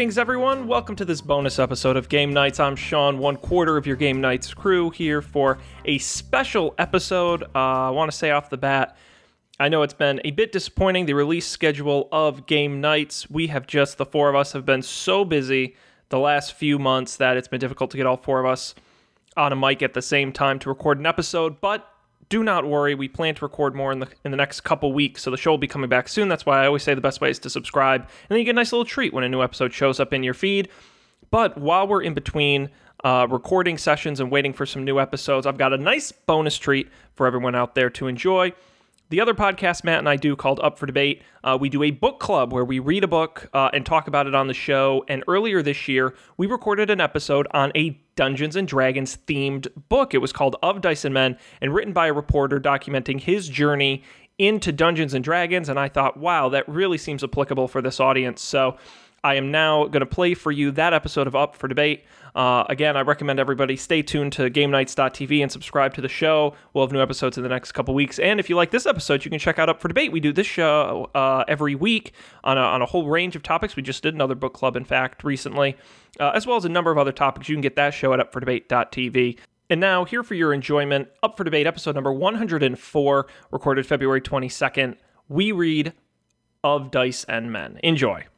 Greetings, everyone. Welcome to this bonus episode of Game Nights. I'm Sean, one quarter of your Game Nights crew, here for a special episode. Uh, I want to say off the bat, I know it's been a bit disappointing, the release schedule of Game Nights. We have just, the four of us, have been so busy the last few months that it's been difficult to get all four of us on a mic at the same time to record an episode, but do not worry. We plan to record more in the in the next couple weeks, so the show will be coming back soon. That's why I always say the best way is to subscribe, and then you get a nice little treat when a new episode shows up in your feed. But while we're in between uh, recording sessions and waiting for some new episodes, I've got a nice bonus treat for everyone out there to enjoy. The other podcast Matt and I do called Up for Debate, uh, we do a book club where we read a book uh, and talk about it on the show. And earlier this year, we recorded an episode on a Dungeons and Dragons themed book. It was called Of Dice and Men and written by a reporter documenting his journey into Dungeons and Dragons. And I thought, wow, that really seems applicable for this audience. So I am now going to play for you that episode of Up for Debate. Uh, again, I recommend everybody stay tuned to GameNights.tv and subscribe to the show. We'll have new episodes in the next couple weeks. And if you like this episode, you can check out Up for Debate. We do this show uh, every week on a, on a whole range of topics. We just did another book club, in fact, recently, uh, as well as a number of other topics. You can get that show at UpForDebate.tv. And now, here for your enjoyment, Up for Debate, episode number 104, recorded February 22nd. We read Of Dice and Men. Enjoy.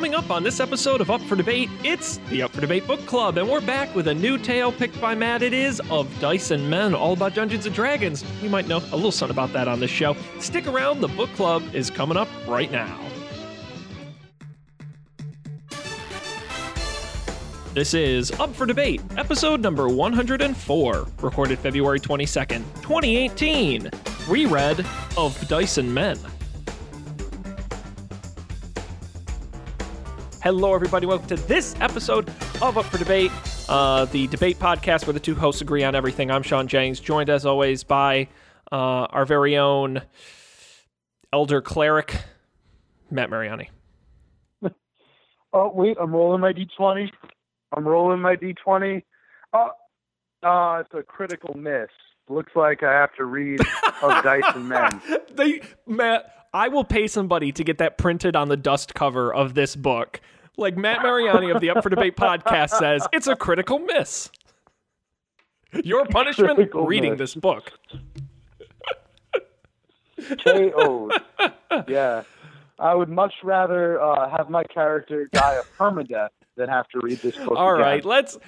Coming up on this episode of Up for Debate, it's the Up for Debate Book Club, and we're back with a new tale picked by Matt. It is of Dice and Men, all about Dungeons and Dragons. You might know a little something about that on this show. Stick around, the book club is coming up right now. This is Up for Debate, episode number 104, recorded February 22nd, 2018. Reread of and Men. Hello, everybody. Welcome to this episode of Up for Debate, uh, the debate podcast where the two hosts agree on everything. I'm Sean Jennings, joined as always by uh, our very own elder cleric, Matt Mariani. Oh wait, I'm rolling my d20. I'm rolling my d20. Oh, uh, it's a critical miss. Looks like I have to read of Dice and Men. They, Matt, I will pay somebody to get that printed on the dust cover of this book. Like Matt Mariani of the Up for Debate podcast says, it's a critical miss. Your punishment? Critical reading miss. this book. KO'd. Yeah. I would much rather uh, have my character die of permadeath than have to read this book. All again. right, let's.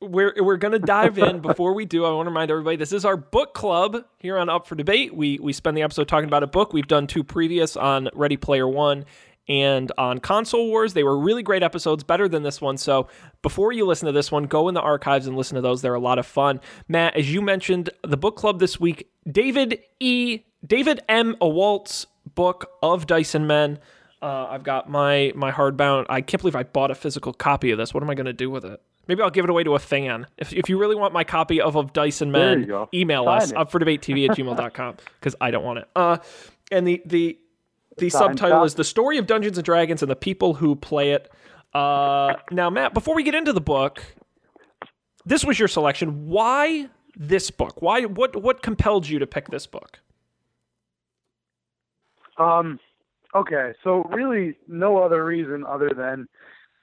We're we're gonna dive in. Before we do, I want to remind everybody this is our book club here on Up for Debate. We we spend the episode talking about a book. We've done two previous on Ready Player One and on Console Wars. They were really great episodes, better than this one. So before you listen to this one, go in the archives and listen to those. They're a lot of fun. Matt, as you mentioned, the book club this week, David E. David M. Ewalt's book of and Men. Uh, I've got my my hardbound. I can't believe I bought a physical copy of this. What am I going to do with it? Maybe I'll give it away to a fan. If, if you really want my copy of, of Dice and Men, email Sign us it. up for debate TV at gmail.com because I don't want it. Uh, and the the the Signed subtitle copy. is the story of Dungeons and Dragons and the people who play it. Uh, now, Matt, before we get into the book, this was your selection. Why this book? Why what what compelled you to pick this book? Um, okay, so really no other reason other than,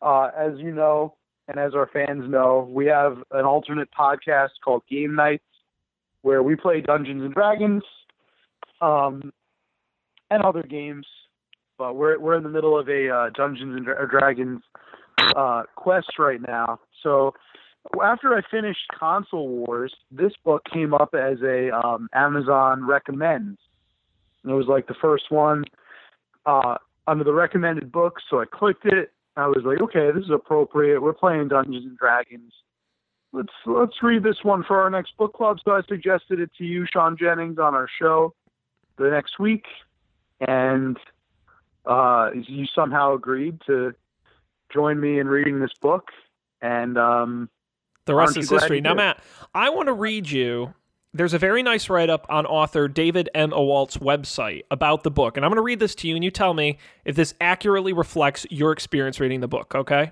uh, as you know, and as our fans know, we have an alternate podcast called Game Nights, where we play Dungeons and Dragons, um, and other games. But we're we're in the middle of a uh, Dungeons and Dra- Dragons uh, quest right now. So after I finished Console Wars, this book came up as a um, Amazon recommends. And it was like the first one uh, under the recommended books. So I clicked it. I was like, okay, this is appropriate. We're playing Dungeons and Dragons. Let's let's read this one for our next book club. So I suggested it to you, Sean Jennings, on our show the next week, and uh, you somehow agreed to join me in reading this book. And um, The rest is history. Now? Matt, I want to read you. There's a very nice write up on author David M. Ewalt's website about the book. And I'm going to read this to you, and you tell me if this accurately reflects your experience reading the book, okay?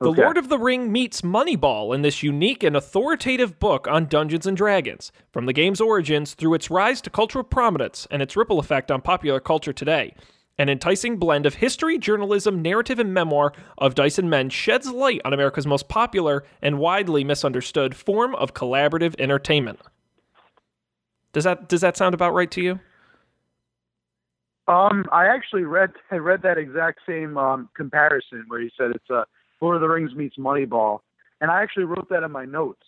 The Okay. Lord of the Ring meets Moneyball in this unique and authoritative book on Dungeons and Dragons, from the game's origins through its rise to cultural prominence and its ripple effect on popular culture today. An enticing blend of history, journalism, narrative, and memoir of Dice and Men sheds light on America's most popular and widely misunderstood form of collaborative entertainment. Does that does that sound about right to you? Um, I actually read I read that exact same um, comparison where he said it's uh, Lord of the Rings meets Moneyball, and I actually wrote that in my notes.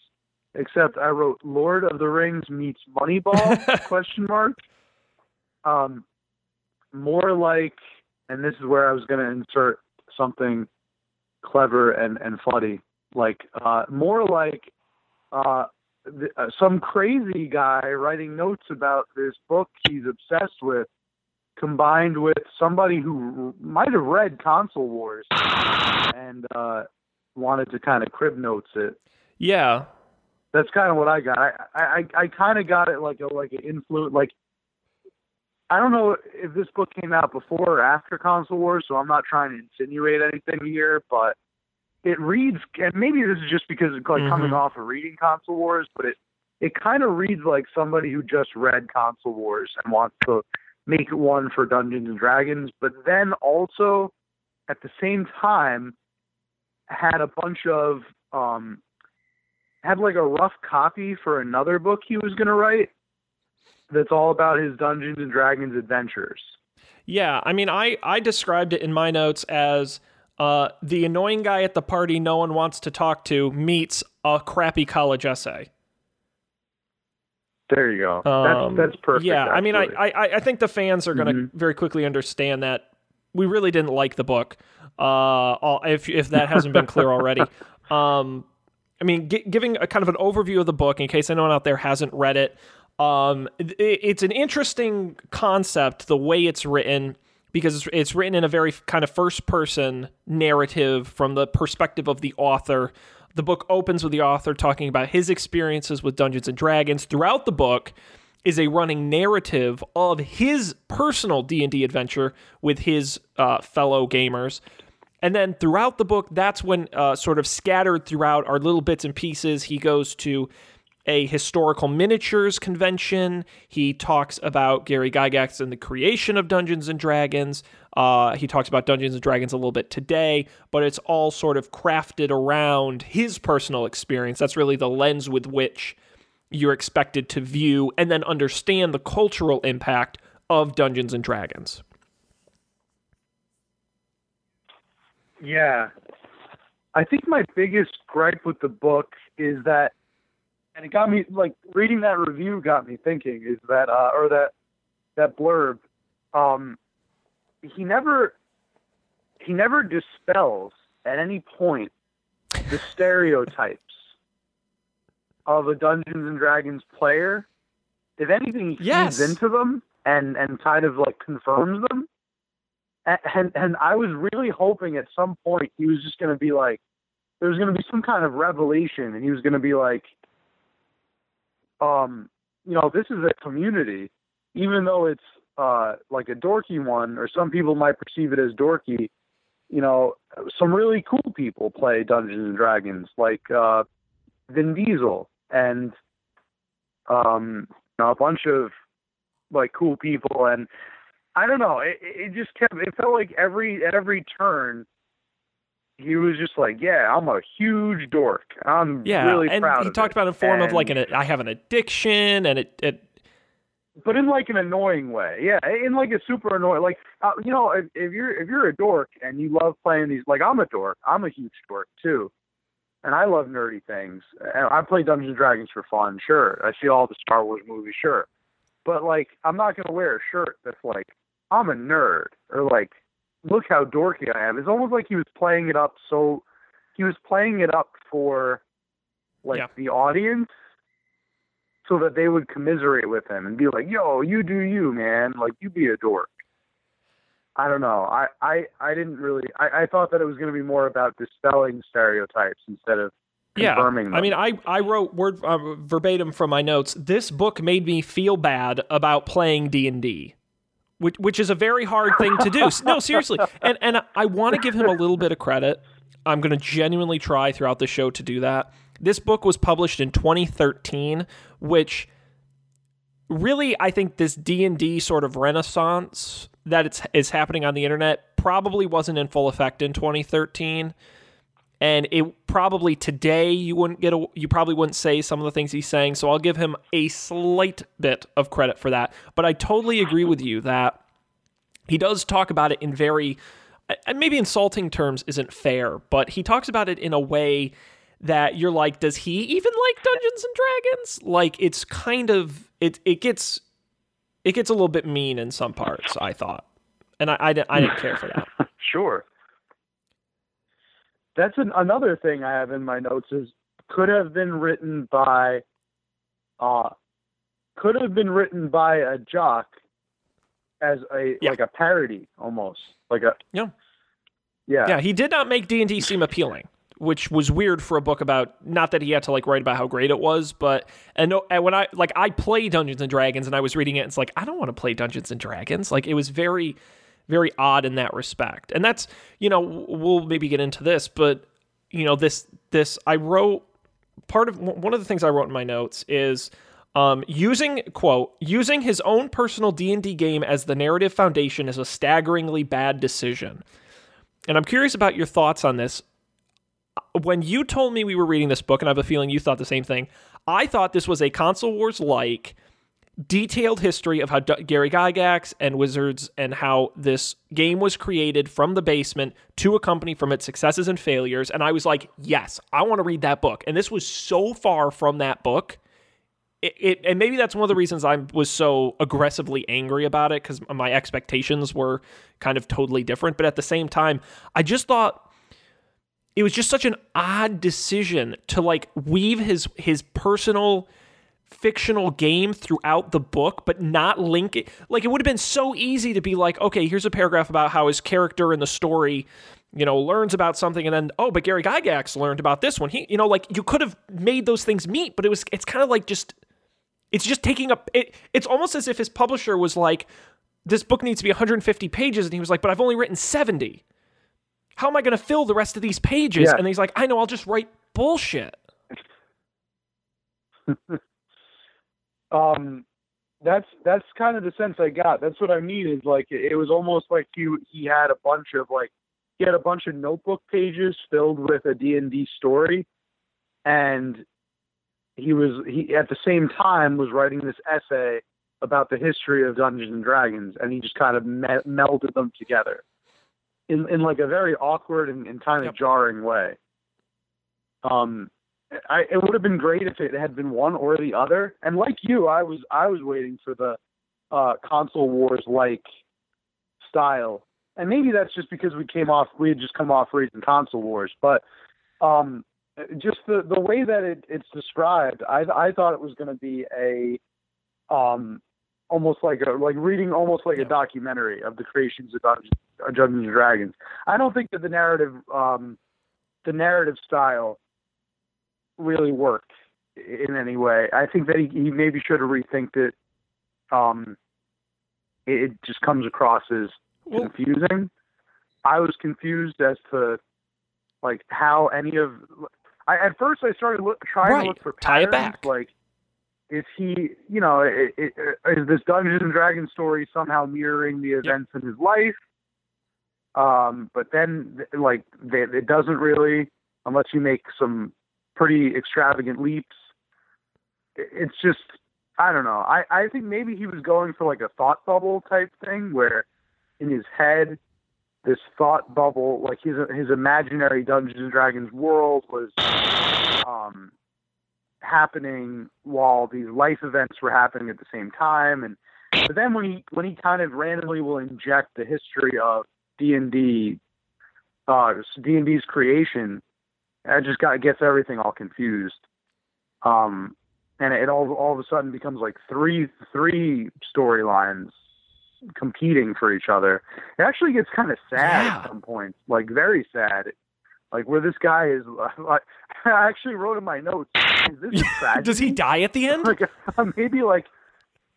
Except I wrote Lord of the Rings meets Moneyball question mark. Um, more like, and this is where I was going to insert something clever and and funny, like uh, more like uh, th- uh, some crazy guy writing notes about this book he's obsessed with combined with somebody who might have read Console Wars and uh, wanted to kind of crib notes it. Yeah. That's kind of what I got. I I, I kind of got it like a like an influence. Like I don't know if this book came out before or after Console Wars, so I'm not trying to insinuate anything here, but it reads. And maybe this is just because it's like coming Mhm. off of reading Console Wars, but it it kind of reads like somebody who just read Console Wars and wants to make one for Dungeons and Dragons, but then also at the same time had a bunch of um had like a rough copy for another book he was going to write that's all about his Dungeons and Dragons adventures. Yeah, I mean, I I described it in my notes as uh, the annoying guy at the party no one wants to talk to meets a crappy college essay. There you go. Um, that's that's perfect. Yeah, I mean, I. I I think the fans are going to Mhm. very quickly understand that we really didn't like the book. Uh, if if that hasn't been clear already. Um, I mean, gi- giving a kind of an overview of the book in case anyone out there hasn't read it. Um, it, it's an interesting concept the way it's written because it's, it's written in a very kind of first person narrative from the perspective of the author. The book opens with the author talking about his experiences with Dungeons and Dragons. Throughout the book is a running narrative of his personal D&D adventure with his uh, fellow gamers. And then throughout the book, that's when uh, sort of scattered throughout are little bits and pieces. He goes to a historical miniatures convention. He talks about Gary Gygax and the creation of Dungeons and Dragons. Uh, he talks about Dungeons and Dragons a little bit today, but it's all sort of crafted around his personal experience. That's really the lens with which you're expected to view and then understand the cultural impact of Dungeons and Dragons. Yeah. I think my biggest gripe with the book is that, and it got me like reading that review got me thinking is that, uh, or that that blurb, um, he never he never dispels at any point the stereotypes of a Dungeons and Dragons player. If anything, he feeds into them and and kind of like confirms them and and, and I was really hoping at some point he was just going to be like, there was going to be some kind of revelation, and he was going to be like, um, you know, this is a community, even though it's uh like a dorky one, or some people might perceive it as dorky. You know, some really cool people play Dungeons and Dragons, like uh, Vin Diesel and um, you know, a bunch of like cool people and I don't know. It, it just kept. It felt like every at every turn, he was just like, "Yeah, I'm a huge dork. I'm Yeah, really and proud." he talked it." about in form of like an I have an addiction, and it, it but in like an annoying way. Yeah, in like a super annoying. Like uh, you know, if, if you're if you're a dork and you love playing these, like I'm a dork. I'm a huge dork too, and I love nerdy things. And I play Dungeons and Dragons for fun. Sure, I see all the Star Wars movies. Sure, but like I'm not gonna wear a shirt that's like I'm a nerd or like look how dorky I am. It's almost like he was playing it up so he was playing it up for like Yeah. the audience so that they would commiserate with him and be like, "Yo, you do you, man. Like you be a dork." I don't know. I I I didn't really. I I thought that it was going to be more about dispelling stereotypes instead of yeah. confirming them. I mean, I I wrote word uh, verbatim from my notes. This book made me feel bad about playing D and D. which, which is a very hard thing to do. no, seriously. And and I want to give him a little bit of credit. I'm going to genuinely try throughout the show to do that. This book was published in 2013, which really I think this D&D sort of renaissance that it's is happening on the internet probably wasn't in full effect in 2013 and it probably today you wouldn't get a, you probably wouldn't say some of the things he's saying. So i'll give him a slight bit of credit for that. But i totally agree with you that he does talk about it in very maybe insulting terms isn't fair but he talks about it in a way that you're like does he even like dungeons and dragons? Like it's kind of it it gets it gets a little bit mean in some parts i thought. And i i, I didn't care for that. Sure that's an, another thing I have in my notes is could have been written by uh could have been written by a jock as a yeah. like a parody almost like a yeah. Yeah. Yeah he did not make d&d seem appealing which was weird for a book about not that he had to like write about how great it was but and, no and when i like i play dungeons and dragons and i was reading it and it's like i don't want to play dungeons and dragons. Like it was very very odd in that respect. And that's, you know, we'll maybe get into this, but you know, this this I wrote part of one of the things I wrote in my notes is um, using quote using his own personal D&D game as the narrative foundation is a staggeringly bad decision. And I'm curious about your thoughts on this. When you told me we were reading this book and I have a feeling you thought the same thing, I thought this was a console wars like detailed history of how D- Gary Gygax and Wizards and how this game was created from the basement to a company from its successes and failures. And I was like, yes, I want to read that book. And this was so far from that book. It, it, and maybe that's one of the reasons I was so aggressively angry about it because my expectations were kind of totally different. But at the same time, I just thought it was just such an odd decision to like weave his his personal fictional game throughout the book, but not link it. Like it would have been so easy to be like, okay, here's a paragraph about how his character in the story, you know, learns about something, and then oh, but Gary Gygax learned about this one. He, you know, like you could have made those things meet, but it was it's kind of like just it's just taking up it. It's almost as if his publisher was like, this book needs to be 150 pages, and he was like, but I've only written 70. How am I going to fill the rest of these pages? Yeah. And he's like, I know, I'll just write bullshit. um, that's that's kind of the sense I got. That's what I mean. Is like it, it was almost like he he had a bunch of like he had a bunch of notebook pages filled with a D and D story, and he was he at the same time was writing this essay about the history of Dungeons and Dragons, and he just kind of me- melded them together in in like a very awkward and, and kind of yep. jarring way. Um, I, it would have been great if it had been one or the other. And like you, I was I was waiting for the uh, console wars like style. And maybe that's just because we came off we had just come off raising console wars, but um, just the the way that it, it's described, I I thought it was going to be a um almost like a like reading almost like a documentary of the creations of Dungeons, Dungeons and Dragons. I don't think that the narrative um the narrative style really worked in any way. I think that he, he maybe should have rethinked it. Um, it, it just comes across as confusing. I was confused as to like how any of. I, at first, I started look, trying right. to look for patterns. Tie it back. Like, is he? You know, it, it, is this Dungeons and Dragons story somehow mirroring the events yep. in his life? Um, but then, like, they, it doesn't really, unless you make some pretty extravagant leaps. It's just I don't know. I I think maybe he was going for like a thought bubble type thing where in his head this thought bubble like his his imaginary Dungeons and Dragons world was um happening while these life events were happening at the same time and but then when he when he kind of randomly will inject the history of D and D uh D and D's creation I just got gets everything all confused. Um, and it all all of a sudden becomes like three three storylines competing for each other. It actually gets kind of sad yeah. at some points, like very sad. Like where this guy is. Like, I actually wrote in my notes. Is this? Does he die at the end? like maybe like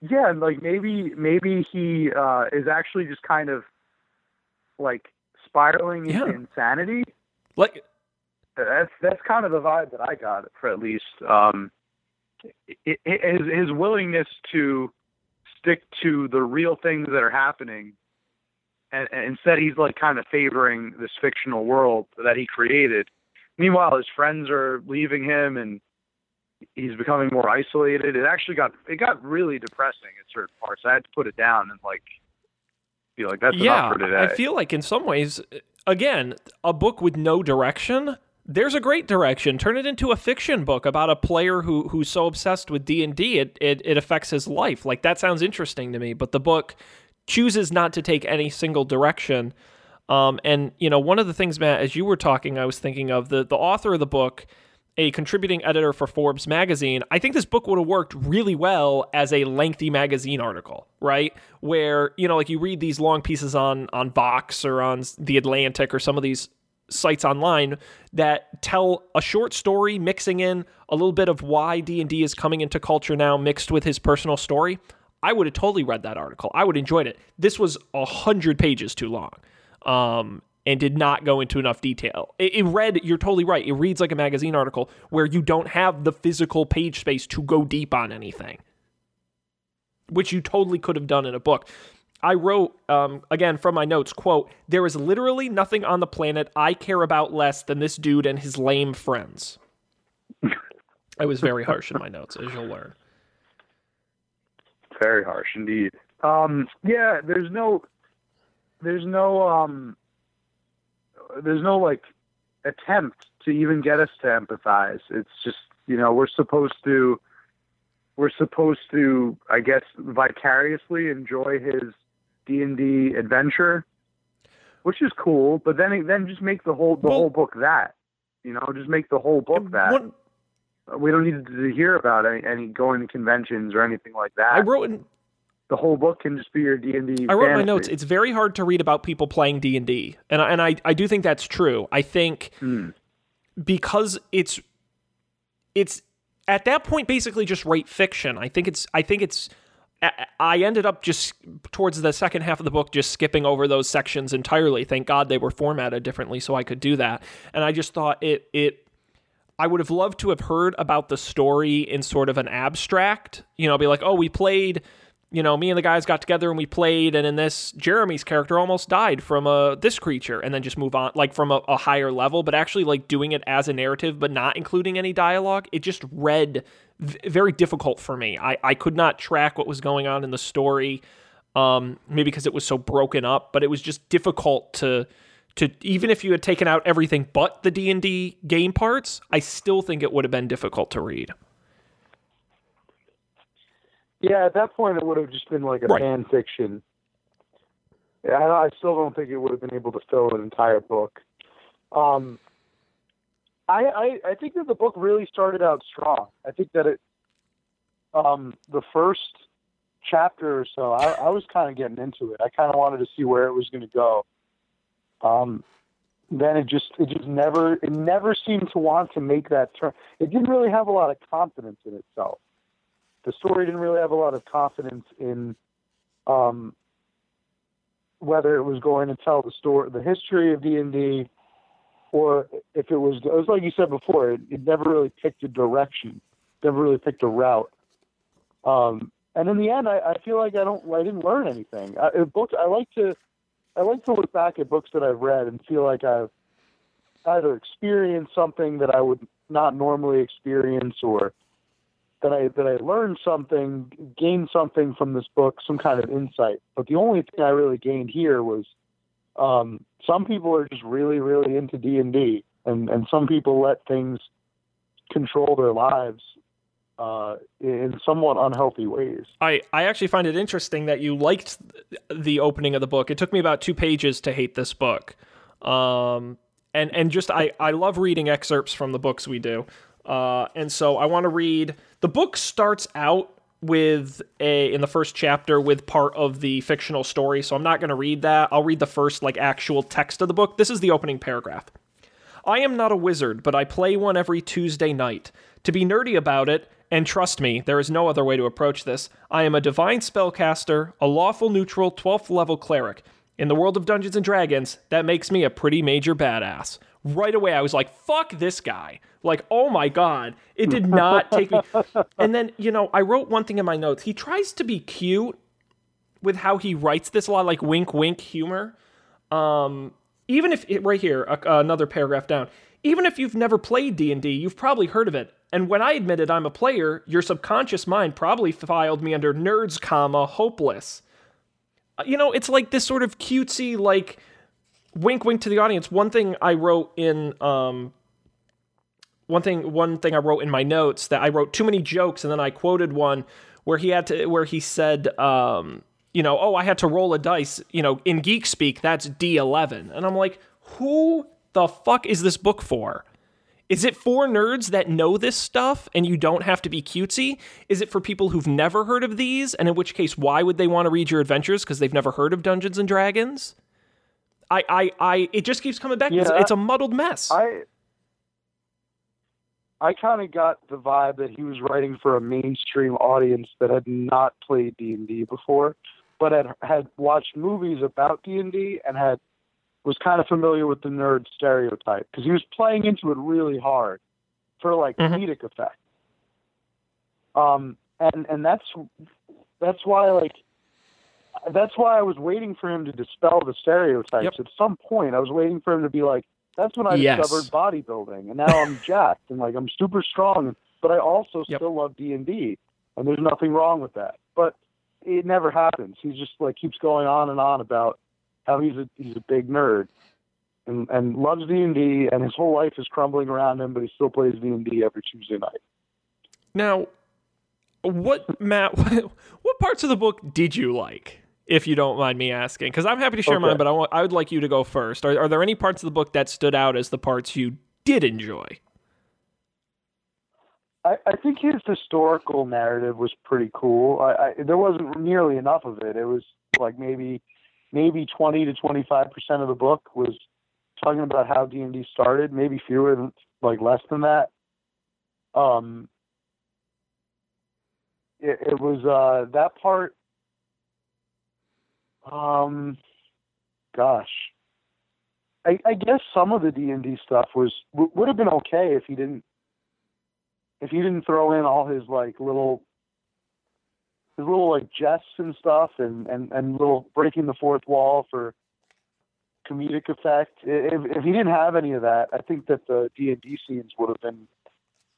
yeah, and like maybe maybe he uh, is actually just kind of like spiraling Yeah. into insanity. Like That's that's kind of the vibe that I got for at least. Um, his his willingness to stick to the real things that are happening, and, and instead he's like kind of favoring this fictional world that he created. Meanwhile, his friends are leaving him, and he's becoming more isolated. It actually got it got really depressing at certain parts. I had to put it down and like be like, "That's yeah, enough for today." I feel like in some ways, again, a book with no direction. There's a great direction. Turn it into a fiction book about a player who who's so obsessed with D and D it, it affects his life. Like that sounds interesting to me. But the book chooses not to take any single direction. Um, and you know, one of the things, Matt, as you were talking, I was thinking of the the author of the book, a contributing editor for Forbes magazine. I think this book would have worked really well as a lengthy magazine article, right? Where you know, like you read these long pieces on on Vox or on the Atlantic or some of these sites online that tell a short story mixing in a little bit of why D&D is coming into culture now mixed with his personal story. I would have totally read that article. I would have enjoyed it. This was a hundred pages too long, um, and did not go into enough detail. It, it read. You're totally right. It reads like a magazine article where you don't have the physical page space to go deep on anything, which you totally could have done in a book. I wrote um, again from my notes quote there is literally nothing on the planet I care about less than this dude and his lame friends. I was very harsh in my notes, as you'll learn. Very harsh indeed. Um, yeah, there's no, there's no, um, there's no like attempt to even get us to empathize. It's just you know we're supposed to, we're supposed to, I guess, vicariously enjoy his D and D adventure, which is cool. But then then just make the whole the Well- whole book that, you know, just make the whole book that. One- we don't need to hear about any, any going to conventions or anything like that I wrote in, the whole book can just be your D and D. I wrote in my notes. It's very hard to read about people playing D and D, and and I I do think that's true. I think hmm. because it's it's at that point basically just write fiction. I think it's I think it's I- ended up just towards the second half of the book just skipping over those sections entirely. Thank God they were formatted differently so I could do that. And I just thought it it I would have loved to have heard about the story in sort of an abstract, you know, be like, "Oh, we played you know, me and the guys got together and we played, and in this, Jeremy's character almost died from a this creature, and then just move on, like from a, a higher level, but actually like doing it as a narrative, but not including any dialogue. It just read very difficult for me. I I could not track what was going on in the story, um, maybe because it was so broken up, but it was just difficult to to even if you had taken out everything but the D and D game parts, I still think it would have been difficult to read. Yeah, at that point it would have just been like a Right. fan fiction. Yeah, I, I still don't think it would have been able to fill an entire book. Um, I, I I think that the book really started out strong. I think that it, um, the first chapter or so, I, I was kind of getting into it. I kind of wanted to see where it was going to go. Um, then it just it just never it never seemed to want to make that turn. It didn't really have a lot of confidence in itself the story didn't really have a lot of confidence in um, whether it was going to tell the story, the history of D and D, or if it was. It was like you said before. It, it never really picked a direction. Never really picked a route. Um, and in the end, I, I feel like I don't. I didn't learn anything. I, a book. I like to. I like to look back at books that I've read and feel like I've either experienced something that I would not normally experience, or that I that I learned something, gained something from this book, some kind of insight. But the only thing I really gained here was um, some people are just really, really into D and D, and some people let things control their lives uh, in somewhat unhealthy ways. I, I actually find it interesting that you liked the opening of the book. It took me about two pages to hate this book. Um, and, and just, I, I love reading excerpts from the books we do. Uh, and so I want to read, the book starts out with a, in the first chapter with part of the fictional story. So I'm not going to read that. I'll read the first like actual text of the book. This is the opening paragraph. I am not a wizard, but I play one every Tuesday night. To be nerdy about it, and trust me, there is no other way to approach this. I am a divine spellcaster, a lawful neutral 12th level cleric. In the world of Dungeons and Dragons, that makes me a pretty major badass. Right away, I was like, fuck this guy. Like, oh my God. It did not take me. And then, you know, I wrote one thing in my notes. He tries to be cute with how he writes this a lot, like wink, wink humor. Um, even if, right here, another paragraph down even if you've never played D&D, you've probably heard of it. And when I admitted I'm a player, your subconscious mind probably filed me under nerds, comma, hopeless. Uh, you know, it's like this sort of cutesy, like, wink, wink to the audience. One thing I wrote in, um, one thing, one thing I wrote in my notes that I wrote too many jokes, and then I quoted one where he had to, where he said, um, you know, oh, I had to roll a dice. You know, in geek speak, that's D11, and I'm like, who the fuck is this book for? Is it for nerds that know this stuff and you don't have to be cutesy? Is it for people who've never heard of these? And in which case, why would they want to read your adventures? Because they've never heard of Dungeons and Dragons? I, I, I, it just keeps coming back. Yeah, it's, it's a muddled mess. I, I kind of got the vibe that he was writing for a mainstream audience that had not played D and D before, but had had watched movies about D and D and had was kind of familiar with the nerd stereotype because he was playing into it really hard for like mm-hmm. comedic effect. Um, and and that's that's why like that's why I was waiting for him to dispel the stereotypes. Yep. At some point, I was waiting for him to be like, "That's when I yes. discovered bodybuilding, and now I'm jacked and like I'm super strong, but I also yep. still love D and D, and there's nothing wrong with that." But it never happens. He just like keeps going on and on about how he's a he's a big nerd and and loves D and D, and his whole life is crumbling around him, but he still plays D and D every Tuesday night. Now, what Matt? What parts of the book did you like? If you don't mind me asking, because I'm happy to share okay. mine, but I want I would like you to go first. Are, are there any parts of the book that stood out as the parts you did enjoy? I, I think his historical narrative was pretty cool. I, I, there wasn't nearly enough of it. It was like maybe maybe 20 to 25 percent of the book was talking about how D and D started. Maybe fewer than like less than that. Um, it, it was uh, that part. Um, gosh, I, I guess some of the D and D stuff was w- would have been okay if he didn't if he didn't throw in all his like little his little like jests and stuff and, and, and little breaking the fourth wall for comedic effect. If, if he didn't have any of that, I think that the D and D scenes would have been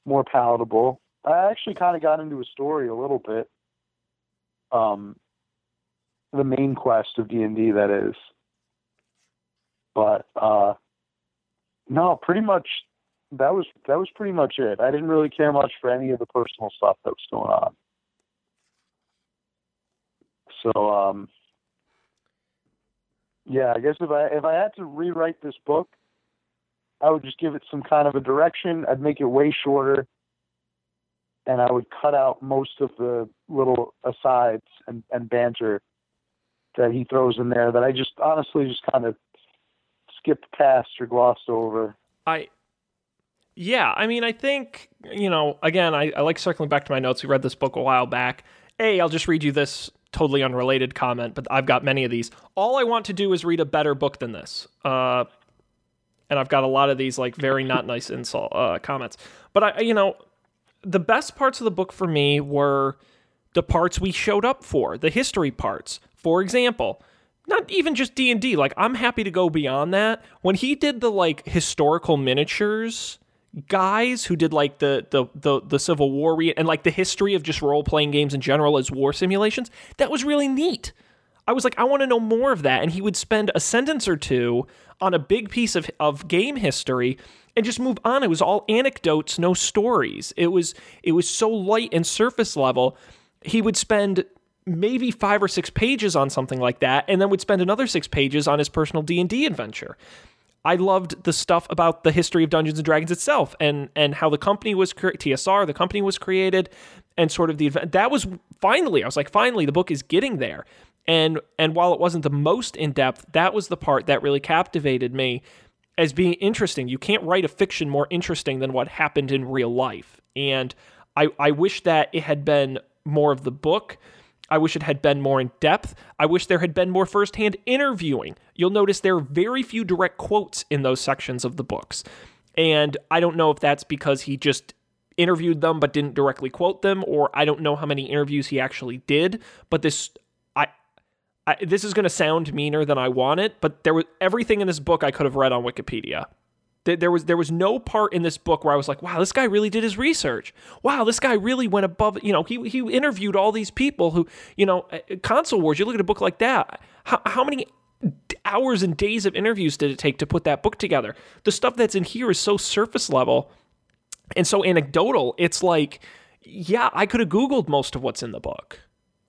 more palatable. I actually kind of got into a story a little bit. Um, the main quest of D and D, that is. But uh, no, pretty much that was that was pretty much it. I didn't really care much for any of the personal stuff that was going on. So um, yeah, I guess if I if I had to rewrite this book, I would just give it some kind of a direction. I'd make it way shorter, and I would cut out most of the little asides and, and banter that he throws in there that I just honestly just kind of skipped past or glossed over. I yeah, I mean, I think, you know, again, I, I like circling back to my notes. We read this book a while back. A, I'll just read you this totally unrelated comment, but I've got many of these. All I want to do is read a better book than this. Uh, and I've got a lot of these like very not nice insult uh, comments. But I, you know, the best parts of the book for me were the parts we showed up for, the history parts. For example, not even just D&D, like I'm happy to go beyond that. When he did the like historical miniatures guys who did like the the the, the Civil War re- and like the history of just role playing games in general as war simulations. That was really neat. I was like, I want to know more of that. And he would spend a sentence or two on a big piece of, of game history and just move on. It was all anecdotes, no stories. It was it was so light and surface level. He would spend maybe five or six pages on something like that, and then would spend another six pages on his personal D and D adventure. I loved the stuff about the history of Dungeons and Dragons itself and and how the company was cre- TSR, the company was created, and sort of the event. That was finally, I was like, finally, the book is getting there. And and while it wasn't the most in depth, that was the part that really captivated me as being interesting. You can't write a fiction more interesting than what happened in real life. And I, I wish that it had been more of the book. I wish it had been more in depth. I wish there had been more firsthand interviewing. You'll notice there are very few direct quotes in those sections of the books. And I don't know if that's because he just interviewed them but didn't directly quote them, or I don't know how many interviews he actually did. But this, I, I this is going to sound meaner than I want it, but there was everything in this book I could have read on Wikipedia. There was there was no part in this book where I was like, wow, this guy really did his research. Wow, this guy really went above. You know, he he interviewed all these people who, you know, uh, console wars. You look at a book like that. How how many hours and days of interviews did it take to put that book together? The stuff that's in here is so surface level and so anecdotal. It's like, yeah, I could have Googled most of what's in the book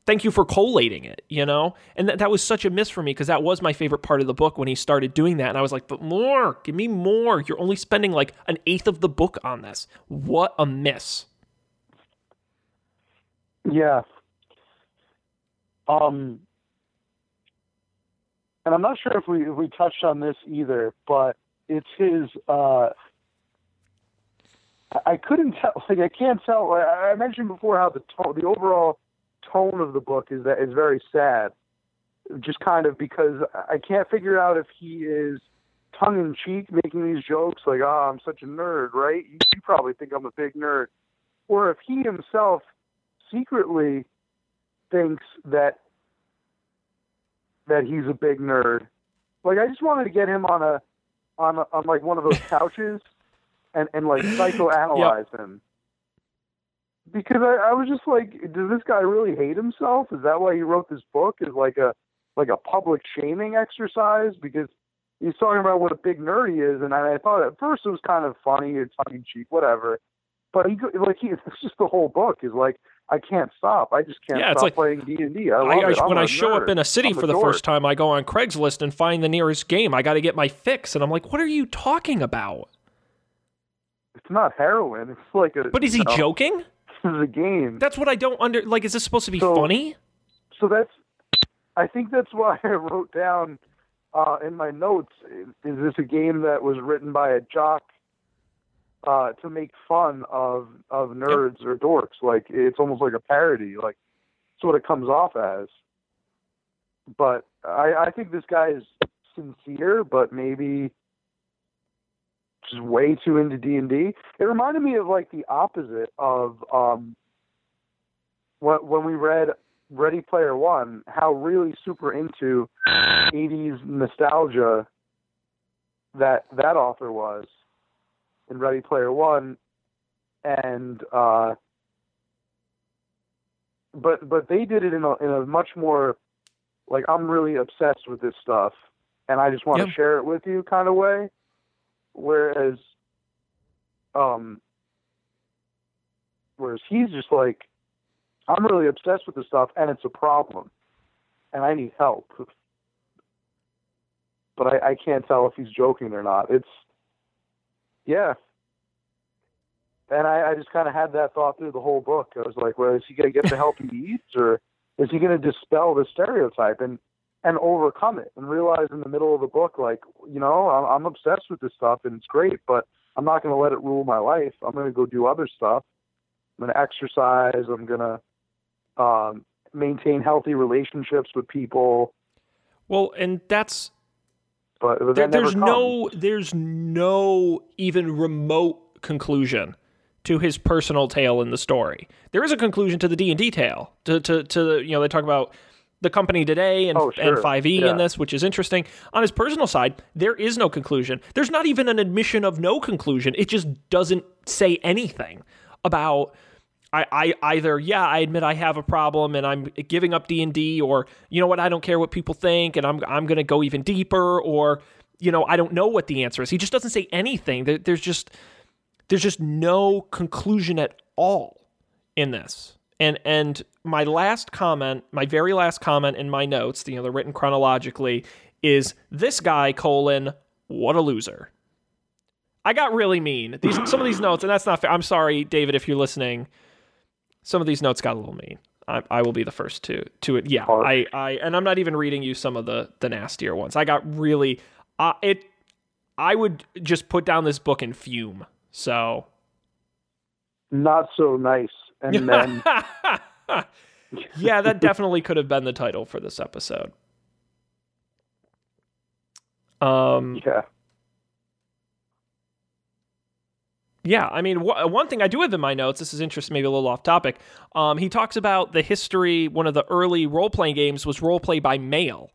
thank you for collating it, you know? And that, that was such a miss for me because that was my favorite part of the book when he started doing that. And I was like, but more, give me more. You're only spending like an eighth of the book on this. What a miss. Yeah. Um, and I'm not sure if we if we touched on this either, but it's his. Uh, I couldn't tell. Like I can't tell. I mentioned before how the the overall tone of the book is that is very sad. Just kind of because I can't figure out if he is tongue in cheek making these jokes like, "Oh, I'm such a nerd," right? You, you probably think I'm a big nerd, or if he himself secretly thinks that that he's a big nerd. Like I just wanted to get him on a on a, on like one of those couches and and like psychoanalyze yep. him because I, I was just like, does this guy really hate himself? Is that why he wrote this book? Is like a like a public shaming exercise? Because he's talking about what a big nerd he is, and I, I thought at first it was kind of funny, it's tongue in cheek, whatever. But he like he, it's just the whole book is like I can't stop. I just can't yeah, stop like, playing D and D. When I show up in a city I'm for the dork. first time, I go on Craigslist and find the nearest game. I got to get my fix, and I'm like, what are you talking about? It's not heroin. It's like a. But is he know, joking? Is a game. That's what I don't under. Like, is this supposed to be so, funny? So that's. I think that's why I wrote down uh, in my notes. Is this a game that was written by a jock uh, to make fun of of nerds yep. or dorks? Like it's almost like a parody. Like that's what it comes off as. But I, I think this guy is sincere, but maybe just way too into D and D. It reminded me of like the opposite of um, when when we read Ready Player One, how really super into '80s nostalgia that that author was in Ready Player One, and uh, but but they did it in a in a much more like I'm really obsessed with this stuff, and I just want yep. to share it with you kind of way. Whereas, um, whereas he's just like, I'm really obsessed with this stuff, and it's a problem, and I need help. But I, I can't tell if he's joking or not. It's, yeah. And I, I just kind of had that thought through the whole book. I was like, well, is he going to get the help he needs, or is he going to dispel the stereotype? And and overcome it and realize in the middle of the book, like, you know, I'm, I'm obsessed with this stuff and it's great, but I'm not going to let it rule my life. I'm going to go do other stuff. I'm going to exercise. I'm going to um, maintain healthy relationships with people. Well, and that's but, but there, there's no there's no even remote conclusion to his personal tale in the story. There is a conclusion to the D and D tale. To to to you know they talk about the company today and, oh, sure. and 5e yeah. in this, which is interesting. On his personal side, there is no conclusion. There's not even an admission of no conclusion. It just doesn't say anything about I, I either yeah I admit I have a problem and I'm giving up D and D or you know what I don't care what people think and I'm I'm gonna go even deeper or you know I don't know what the answer is. He just doesn't say anything. There, there's just there's just no conclusion at all in this. And and my last comment, my very last comment in my notes, you know, they're written chronologically, is this guy colon what a loser. I got really mean. These some of these notes, and that's not fair. I'm sorry, David, if you're listening. Some of these notes got a little mean. I, I will be the first to to it. Yeah, I, I and I'm not even reading you some of the the nastier ones. I got really uh, it. I would just put down this book and fume. So not so nice. And then yeah, that definitely could have been the title for this episode. Um, yeah, yeah. I mean, wh- one thing I do have in my notes. This is interesting, maybe a little off topic. Um, he talks about the history. One of the early role playing games was role play by mail,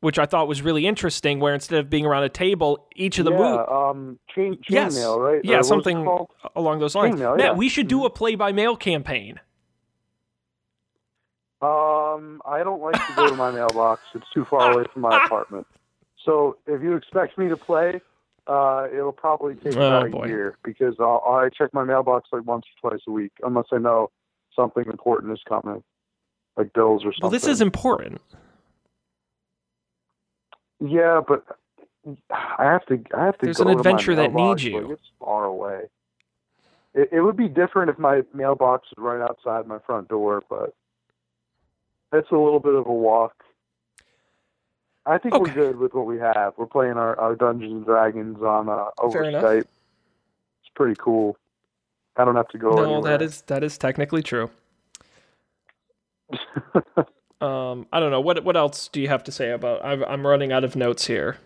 which I thought was really interesting. Where instead of being around a table, each of the yeah, moves. um, chain, chain Yes. mail, right? Yeah, it something along those lines. Chainmail, Matt, yeah. we should do a play by mail campaign. Um, I don't like to go to my mailbox. It's too far away from my apartment. So if you expect me to play, uh, it'll probably take Oh, about boy. a year because I'll, I check my mailbox like once or twice a week, unless I know something important is coming, like bills or something. Well, this is important. Yeah, but I have to. I have to. There's an adventure that needs you. It's far away. It, it would be different if my mailbox was right outside my front door, but it's a little bit of a walk. I think Okay. we're good with what we have. We're playing our, our Dungeons and Dragons on uh, over Skype. It's pretty cool. I don't have to go No, anywhere. that is that is technically true. Um, I don't know what what else do you have to say about? I'm I'm running out of notes here.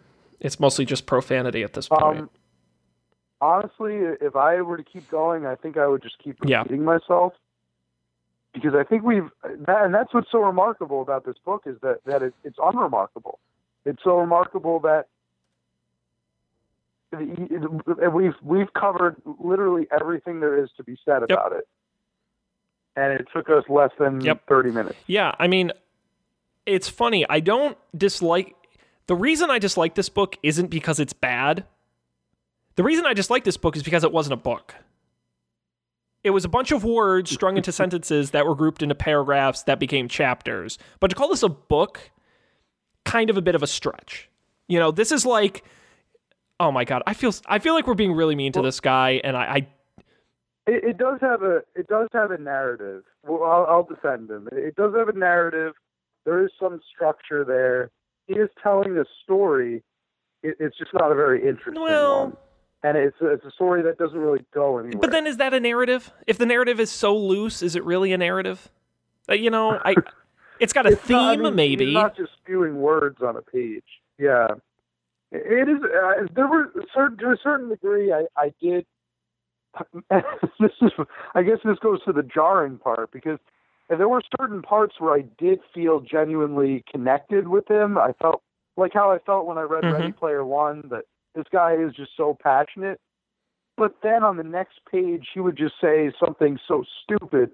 It's mostly just profanity at this point. Um, honestly, if I were to keep going, I think I would just keep Yeah. repeating myself because I think we've that, and that's what's so remarkable about this book is that that it, it's unremarkable. It's so remarkable that we've we've covered literally everything there is to be said about it, and it took us less than Yep. thirty minutes. Yeah, I mean, it's funny. I don't dislike. The reason I dislike this book isn't because it's bad. The reason I dislike this book is because it wasn't a book. It was a bunch of words strung into sentences that were grouped into paragraphs that became chapters. But to call this a book, kind of a bit of a stretch. You know, this is like, oh my god, I feel I feel like we're being really mean to this guy, and I, I It, it does have a it does have a narrative. Well, I'll, I'll defend him. It does have a narrative. There is some structure there. He is telling a story. It, it's just not a very interesting Well- one, and it's a, it's a story that doesn't really go anywhere. But then, is that a narrative? If the narrative is so loose, is it really a narrative? Uh, you know, I. It's got a It's theme, not- I mean, maybe. Not just spewing words on a page. Yeah, it is. Uh, there were certain to a certain degree. I I did. this is. I guess this goes to the jarring part because there were certain parts where I did feel genuinely connected with him. I felt like how I felt when I read Mhm. Ready Player One. That this guy is just so passionate. But then on the next page, he would just say something so stupid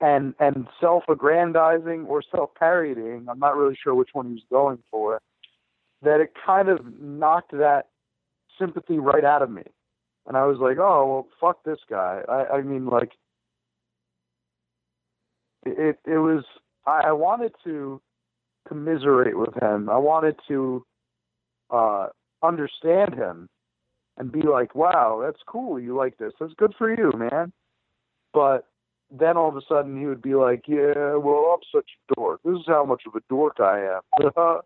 and and self-aggrandizing or self-parodying. I'm not really sure which one he was going for. That it kind of knocked that sympathy right out of me, and I was like, "Oh well, fuck this guy." I, I mean, like, it it was. I, I wanted to commiserate with him. I wanted to uh, understand him and be like, "Wow, that's cool. You like this. That's good for you, man." But then all of a sudden he would be like, "Yeah, well, I'm such a dork. This is how much of a dork I am."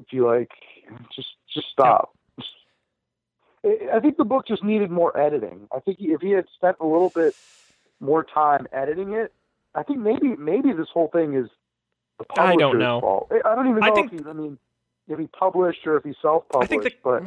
if you like, just just stop. I I think the book just needed more editing. I think if he had spent a little bit more time editing it, I think maybe maybe this whole thing is the I don't know. fault. I don't even I know think- if he. I mean, if he published or if he self-published, I think the but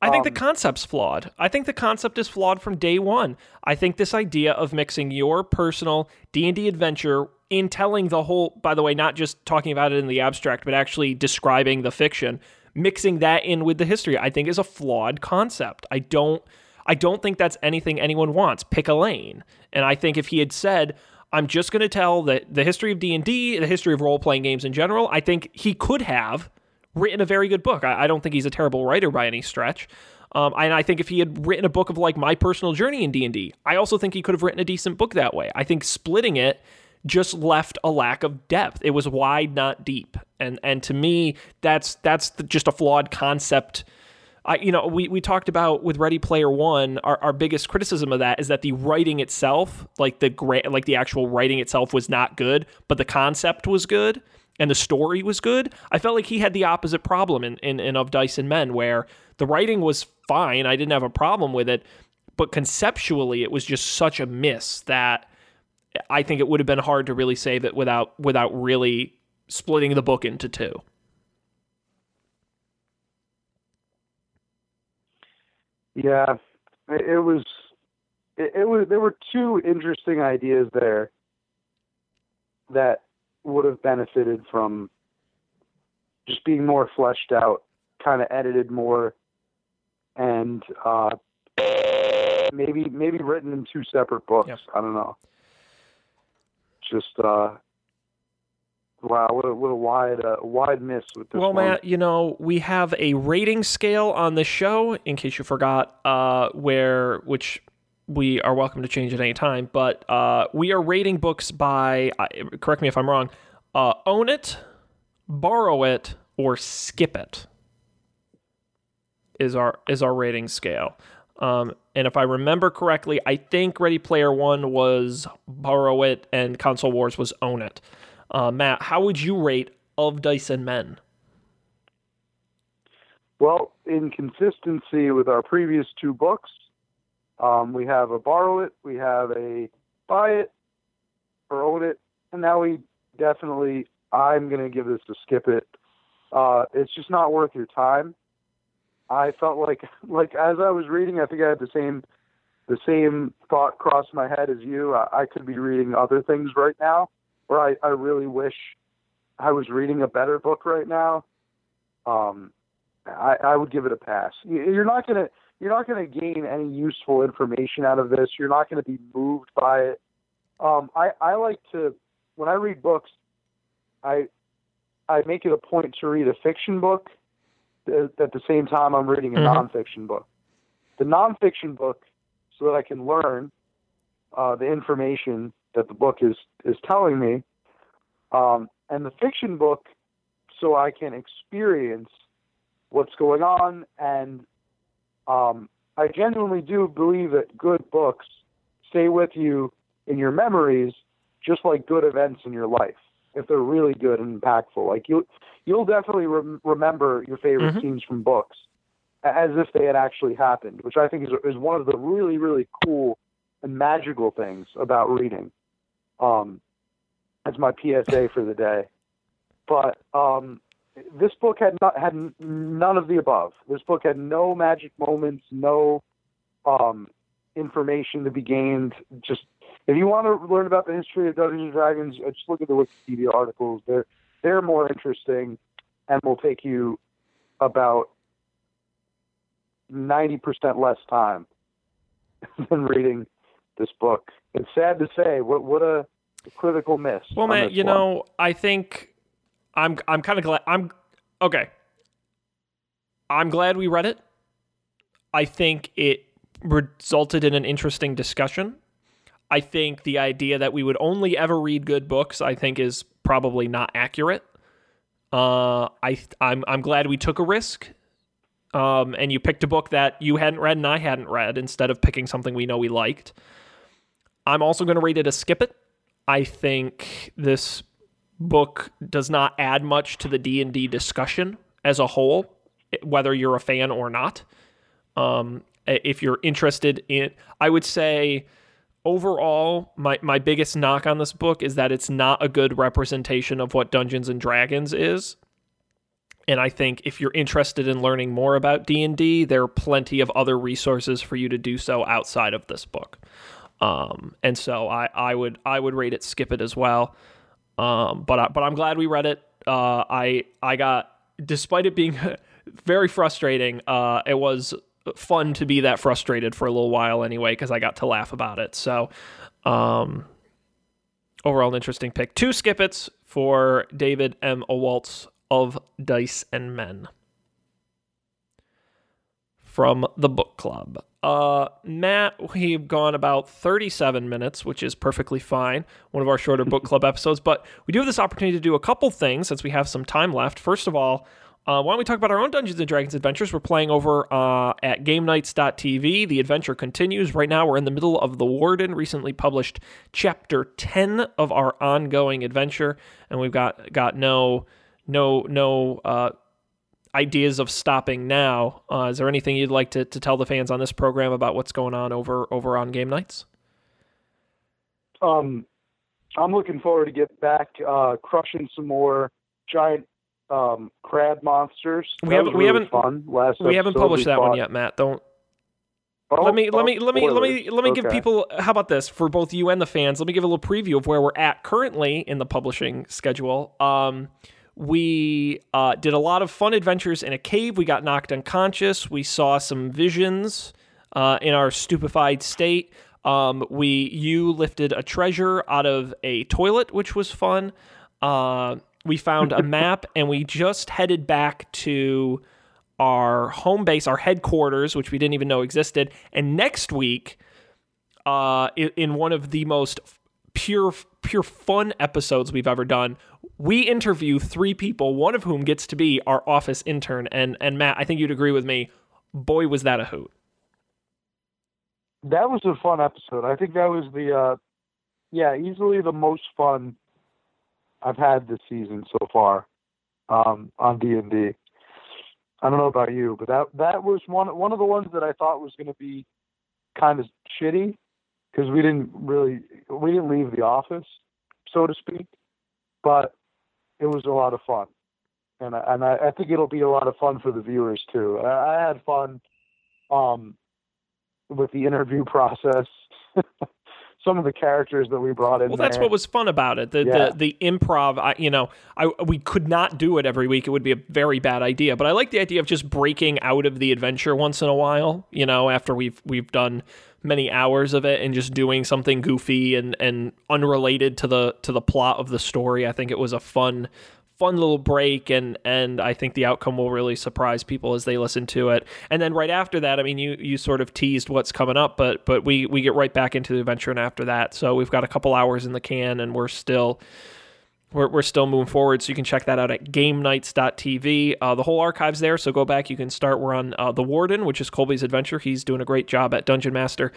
I think the um, concept's flawed. I think the concept is flawed from day one. I think this idea of mixing your personal D and D adventure in telling the whole, by the way, not just talking about it in the abstract, but actually describing the fiction, mixing that in with the history, I think is a flawed concept. I don't, I don't think that's anything anyone wants. Pick a lane, and I think if he had said. I'm just going to tell the, the history of D&D, the history of role-playing games in general. I think he could have written a very good book. I, I don't think he's a terrible writer by any stretch. Um, and I think if he had written a book of like my personal journey in D and D, I also think he could have written a decent book that way. I think splitting it just left a lack of depth. It was wide, not deep, and and to me, that's that's the, just a flawed concept. I, you know, we, we talked about with Ready Player One, our, our biggest criticism of that is that the writing itself, like the gra- like the actual writing itself, was not good, but the concept was good and the story was good. I felt like he had the opposite problem in, in, in Of Dice and Men, where the writing was fine. I didn't have a problem with it, but but conceptually, it was just such a miss that I think it would have been hard to really save it without without really splitting the book into two. Yeah, it was. It, it was. There were two interesting ideas there that would have benefited from just being more fleshed out, kind of edited more, and uh, maybe maybe written in two separate books. Yep. I don't know. Just uh, wow, what a what a wide uh, wide miss with this Well, one. Matt, you know, we have a rating scale on the show, in case you forgot, uh, where which we are welcome to change at any time, but uh, we are rating books by correct me if I'm wrong, uh, own it, borrow it, or skip it is our is our rating scale. Um, and if I remember correctly, I think Ready Player One was borrow it and Console Wars was own it. Uh, Matt, how would you rate Of Dice and Men? Well, in consistency with our previous two books, um, we have a borrow it, we have a buy it or own it, and now we definitely, I'm going to give this a skip it. Uh, it's just not worth your time. I felt like, like as I was reading, I think I had the same, the same thought cross my head as you. I, I could be reading other things right now, or I, I really wish I was reading a better book right now. Um, I, I would give it a pass. You- You're not gonna you're not gonna gain any useful information out of this. You're not gonna be moved by it. Um, I I like to when I read books, I I make it a point to read a fiction book at the same time I'm reading a Mhm. nonfiction book. The nonfiction book, so that I can learn uh, the information that the book is is telling me, um, and the fiction book, so I can experience what's going on. And um, I genuinely do believe that good books stay with you in your memories, just like good events in your life, if they're really good and impactful. Like you, you'll definitely rem- remember your favorite Mhm. scenes from books as if they had actually happened, which I think is is one of the really really cool and magical things about reading. Um, that's my PSA for the day. But um, this book had not had none of the above. This book had no magic moments, no um, information to be gained. Just if you want to learn about the history of Dungeons and Dragons, uh, just look at the Wikipedia articles. They're they're more interesting and will take you about ninety percent less time than reading this book. It's sad to say. What what a critical miss. Well, man, you one. know, I think I'm I'm kind of glad I'm okay. I'm glad we read it. I think it resulted in an interesting discussion. I think the idea that we would only ever read good books, I think, is probably not accurate. Uh, I I'm I'm glad we took a risk. Um, and you picked a book that you hadn't read and I hadn't read instead of picking something we know we liked. I'm also going to rate it a skip it. I think this book does not add much to the D&D discussion as a whole, whether you're a fan or not. Um, if you're interested in I would say overall my, my biggest knock on this book is that it's not a good representation of what Dungeons and Dragons is. And I think if you're interested in learning more about D&D, there are plenty of other resources for you to do so outside of this book. Um, and so I, I would I would rate it skip it as well. Um, but I, but I'm glad we read it. Uh, I I got despite it being very frustrating, uh, it was fun to be that frustrated for a little while anyway because I got to laugh about it. So um, overall, an interesting pick. Two skippets for David M. Ewalt's of Dice and Men from the book club. Uh, Matt, we've gone about 37 minutes, which is perfectly fine. One of our shorter book club episodes, but we do have this opportunity to do a couple things since we have some time left. First of all, uh, why don't we talk about our own Dungeons and Dragons adventures? We're playing over uh, at GameNights.tv. The adventure continues. Right now, we're in the middle of The Warden, recently published chapter 10 of our ongoing adventure, and we've got got no no no uh, ideas of stopping now. Uh, is there anything you'd like to, to tell the fans on this program about what's going on over over on game nights? Um, I'm looking forward to get back uh, crushing some more giant um, crab monsters. We that haven't we really haven't fun. Last we haven't published that one yet, Matt. Don't. Oh, let me let me oh, let me let me let me give people how about this for both you and the fans let me give a little preview of where we're at currently in the publishing schedule um we uh, did a lot of fun adventures in a cave we got knocked unconscious we saw some visions uh, in our stupefied state um, we you lifted a treasure out of a toilet which was fun uh, we found a map and we just headed back to our home base, our headquarters, which we didn't even know existed. And next week, uh, in, in one of the most pure, pure fun episodes we've ever done, we interview three people, one of whom gets to be our office intern. And and Matt, I think you'd agree with me. Boy, was that a hoot! That was a fun episode. I think that was the, uh, yeah, easily the most fun I've had this season so far um, on D and D. I don't know about you, but that that was one one of the ones that I thought was going to be kind of shitty because we didn't really we didn't leave the office, so to speak. But it was a lot of fun, and I, and I, I think it'll be a lot of fun for the viewers too. I, I had fun um, with the interview process. Some of the characters that we brought in. Well, that's there. what was fun about it. The Yeah. the, the improv. I, you know, I we could not do it every week. It would be a very bad idea. But I like the idea of just breaking out of the adventure once in a while. You know, after we've we've done many hours of it and just doing something goofy and and unrelated to the to the plot of the story. I think it was a fun fun little break and and I think the outcome will really surprise people as they listen to it. And then right after that, I mean you you sort of teased what's coming up, but but we we get right back into the adventure and after that. So we've got a couple hours in the can and we're still we're, we're still moving forward, so you can check that out at GameNights.tv. Uh, the whole archive's there, so go back. You can start. We're on uh, the Warden, which is Colby's adventure. He's doing a great job at Dungeon Master.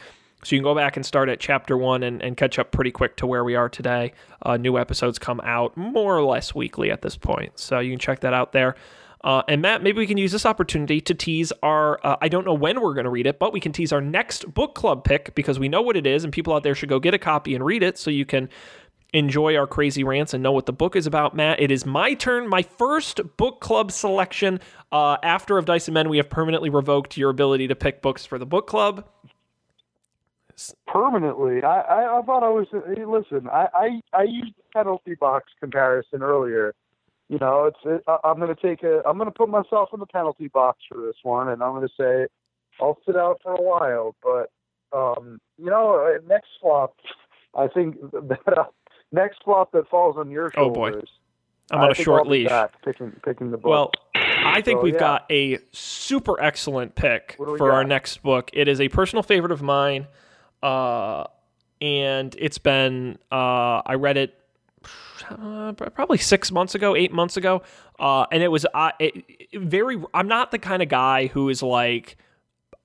So you can go back and start at chapter one and, and catch up pretty quick to where we are today. Uh, new episodes come out more or less weekly at this point, so you can check that out there. Uh, and Matt, maybe we can use this opportunity to tease our. Uh, I don't know when we're going to read it, but we can tease our next book club pick because we know what it is, and people out there should go get a copy and read it so you can enjoy our crazy rants and know what the book is about, Matt. It is my turn, my first book club selection. Uh, after of Dice and Men, we have permanently revoked your ability to pick books for the book club. Permanently. I, I, I thought I was. Hey, listen, I, I, I used the penalty box comparison earlier. You know, it's. It, I, I'm going to take a. I'm going to put myself in the penalty box for this one, and I'm going to say, I'll sit out for a while. But, um, you know, uh, next flop, I think that uh, next flop that falls on your shoulders. Oh, boy. I'm on a short leash. picking picking the book. Well, I think So, we've yeah. got a super excellent pick What do we for our next book. It is a personal favorite of mine, uh, and it's been. Uh, I read it uh, probably six months ago, eight months ago, uh, and it was uh, it, it very. I'm not the kind of guy who is like.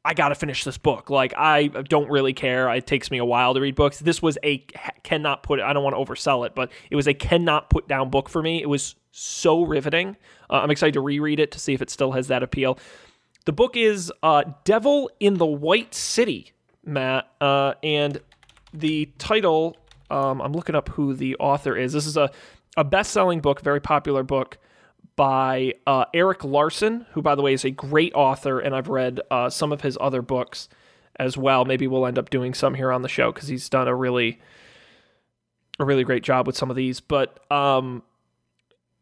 I got to finish this book. Like I don't really care. It takes me a while to read books. This was a cannot put. I don't want to oversell it, but it was a cannot put down book for me. It was so riveting. Uh, I'm excited to reread it to see if it still has that appeal. The book is uh, "Devil in the White City," Matt, uh, and the title. Um, I'm looking up who the author is. This is a a best-selling book, very popular book by uh, Erik Larson, who, by the way, is a great author, and I've read uh, some of his other books as well. Maybe we'll end up doing some here on the show because he's done a really, a really great job with some of these. But um,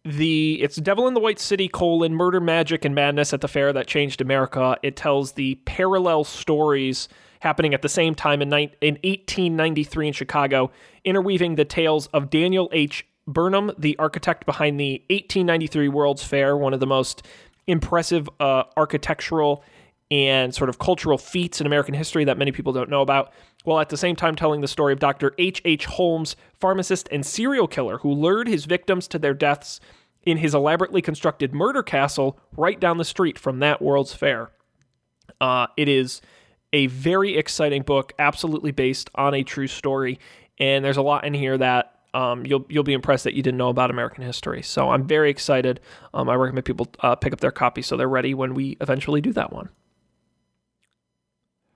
the it's Devil in the White City: colon Murder, Magic, and Madness at the Fair that changed America. It tells the parallel stories happening at the same time in, nine, in 1893 in Chicago, interweaving the tales of Daniel H. Burnham, the architect behind the 1893 World's Fair, one of the most impressive uh, architectural and sort of cultural feats in American history that many people don't know about, while at the same time telling the story of Dr. H. H. Holmes, pharmacist and serial killer who lured his victims to their deaths in his elaborately constructed murder castle right down the street from that World's Fair. Uh, it is a very exciting book, absolutely based on a true story, and there's a lot in here that um, you'll you'll be impressed that you didn't know about American history. So I'm very excited. Um, I recommend people uh, pick up their copy so they're ready when we eventually do that one.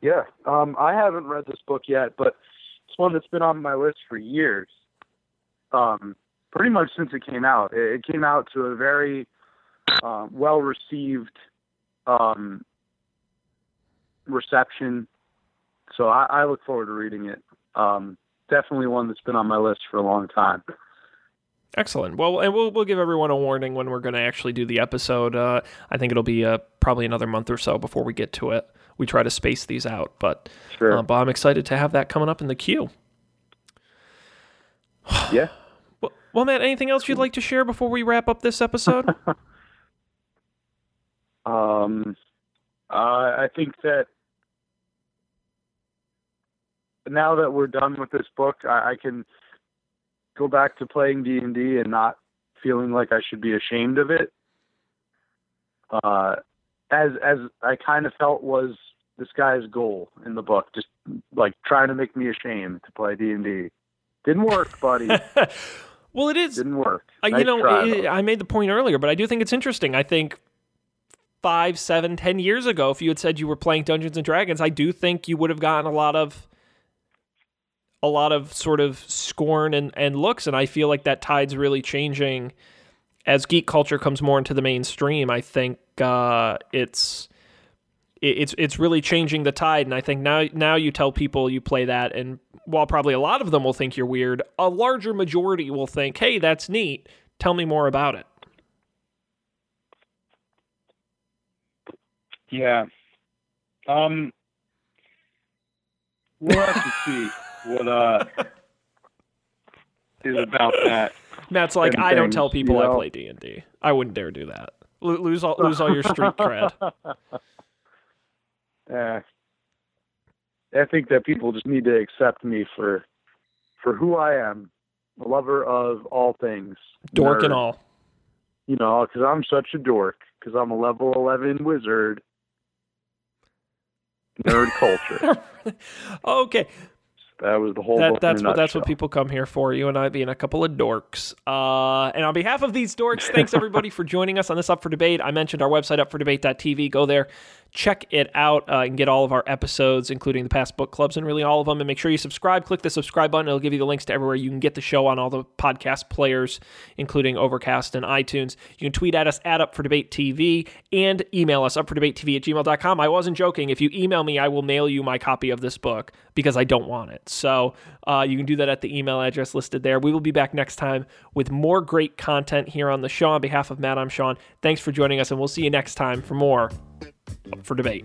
Yeah, um, I haven't read this book yet, but it's one that's been on my list for years. Um, pretty much since it came out. It, came out to a very uh, well received um, reception. So I, I, look forward to reading it. Um, definitely one that's been on my list for a long time. Excellent. Well, and we'll we'll give everyone a warning when we're going to actually do the episode. Uh, I think it'll be uh, probably another month or so before we get to it. We try to space these out, but sure. Uh, but I'm excited to have that coming up in the queue. yeah. Well, well, Matt, anything else you'd like to share before we wrap up this episode? um, uh, I think that now that we're done with this book, I, I can go back to playing D and D and not feeling like I should be ashamed of it. Uh, as as I kind of felt was this guy's goal in the book, just like trying to make me ashamed to play D and D. Didn't work, buddy. well, it is didn't work. Uh, nice you know, it, I made the point earlier, but I do think it's interesting. I think five, seven, ten years ago, if you had said you were playing Dungeons and Dragons, I do think you would have gotten a lot of a lot of sort of scorn and, and looks, and I feel like that tide's really changing as geek culture comes more into the mainstream. I think uh, it's it's it's really changing the tide, and I think now now you tell people you play that, and while probably a lot of them will think you're weird, a larger majority will think, "Hey, that's neat. Tell me more about it." Yeah. Um. We'll have to see what uh is about that. Matt's like, I don't tell people you know? I play D and D. I wouldn't dare do that. L- lose all lose all your street cred. Yeah, I think that people just need to accept me for for who I am, a lover of all things, dork nerd. and all. You know, because I'm such a dork. Because I'm a level eleven wizard. Nerd culture. okay, that was the whole. That, that's what that's what people come here for. You and I being a couple of dorks. Uh, and on behalf of these dorks, thanks everybody for joining us on this Up for Debate. I mentioned our website, up for upfordebate.tv. Go there, check it out, uh, and get all of our episodes, including the past book clubs and really all of them. And make sure you subscribe. Click the subscribe button; it'll give you the links to everywhere you can get the show on all the podcast players, including Overcast and iTunes. You can tweet at us at Up for Debate TV and email us upfordebatetv at gmail.com. I wasn't joking. If you email me, I will mail you my copy of this book because I don't want it. So uh, you can do that at the email address listed there. We will be back next time with more great content here on the show. On behalf of Matt, I'm Sean. Thanks for joining us, and we'll see you next time for more for debate.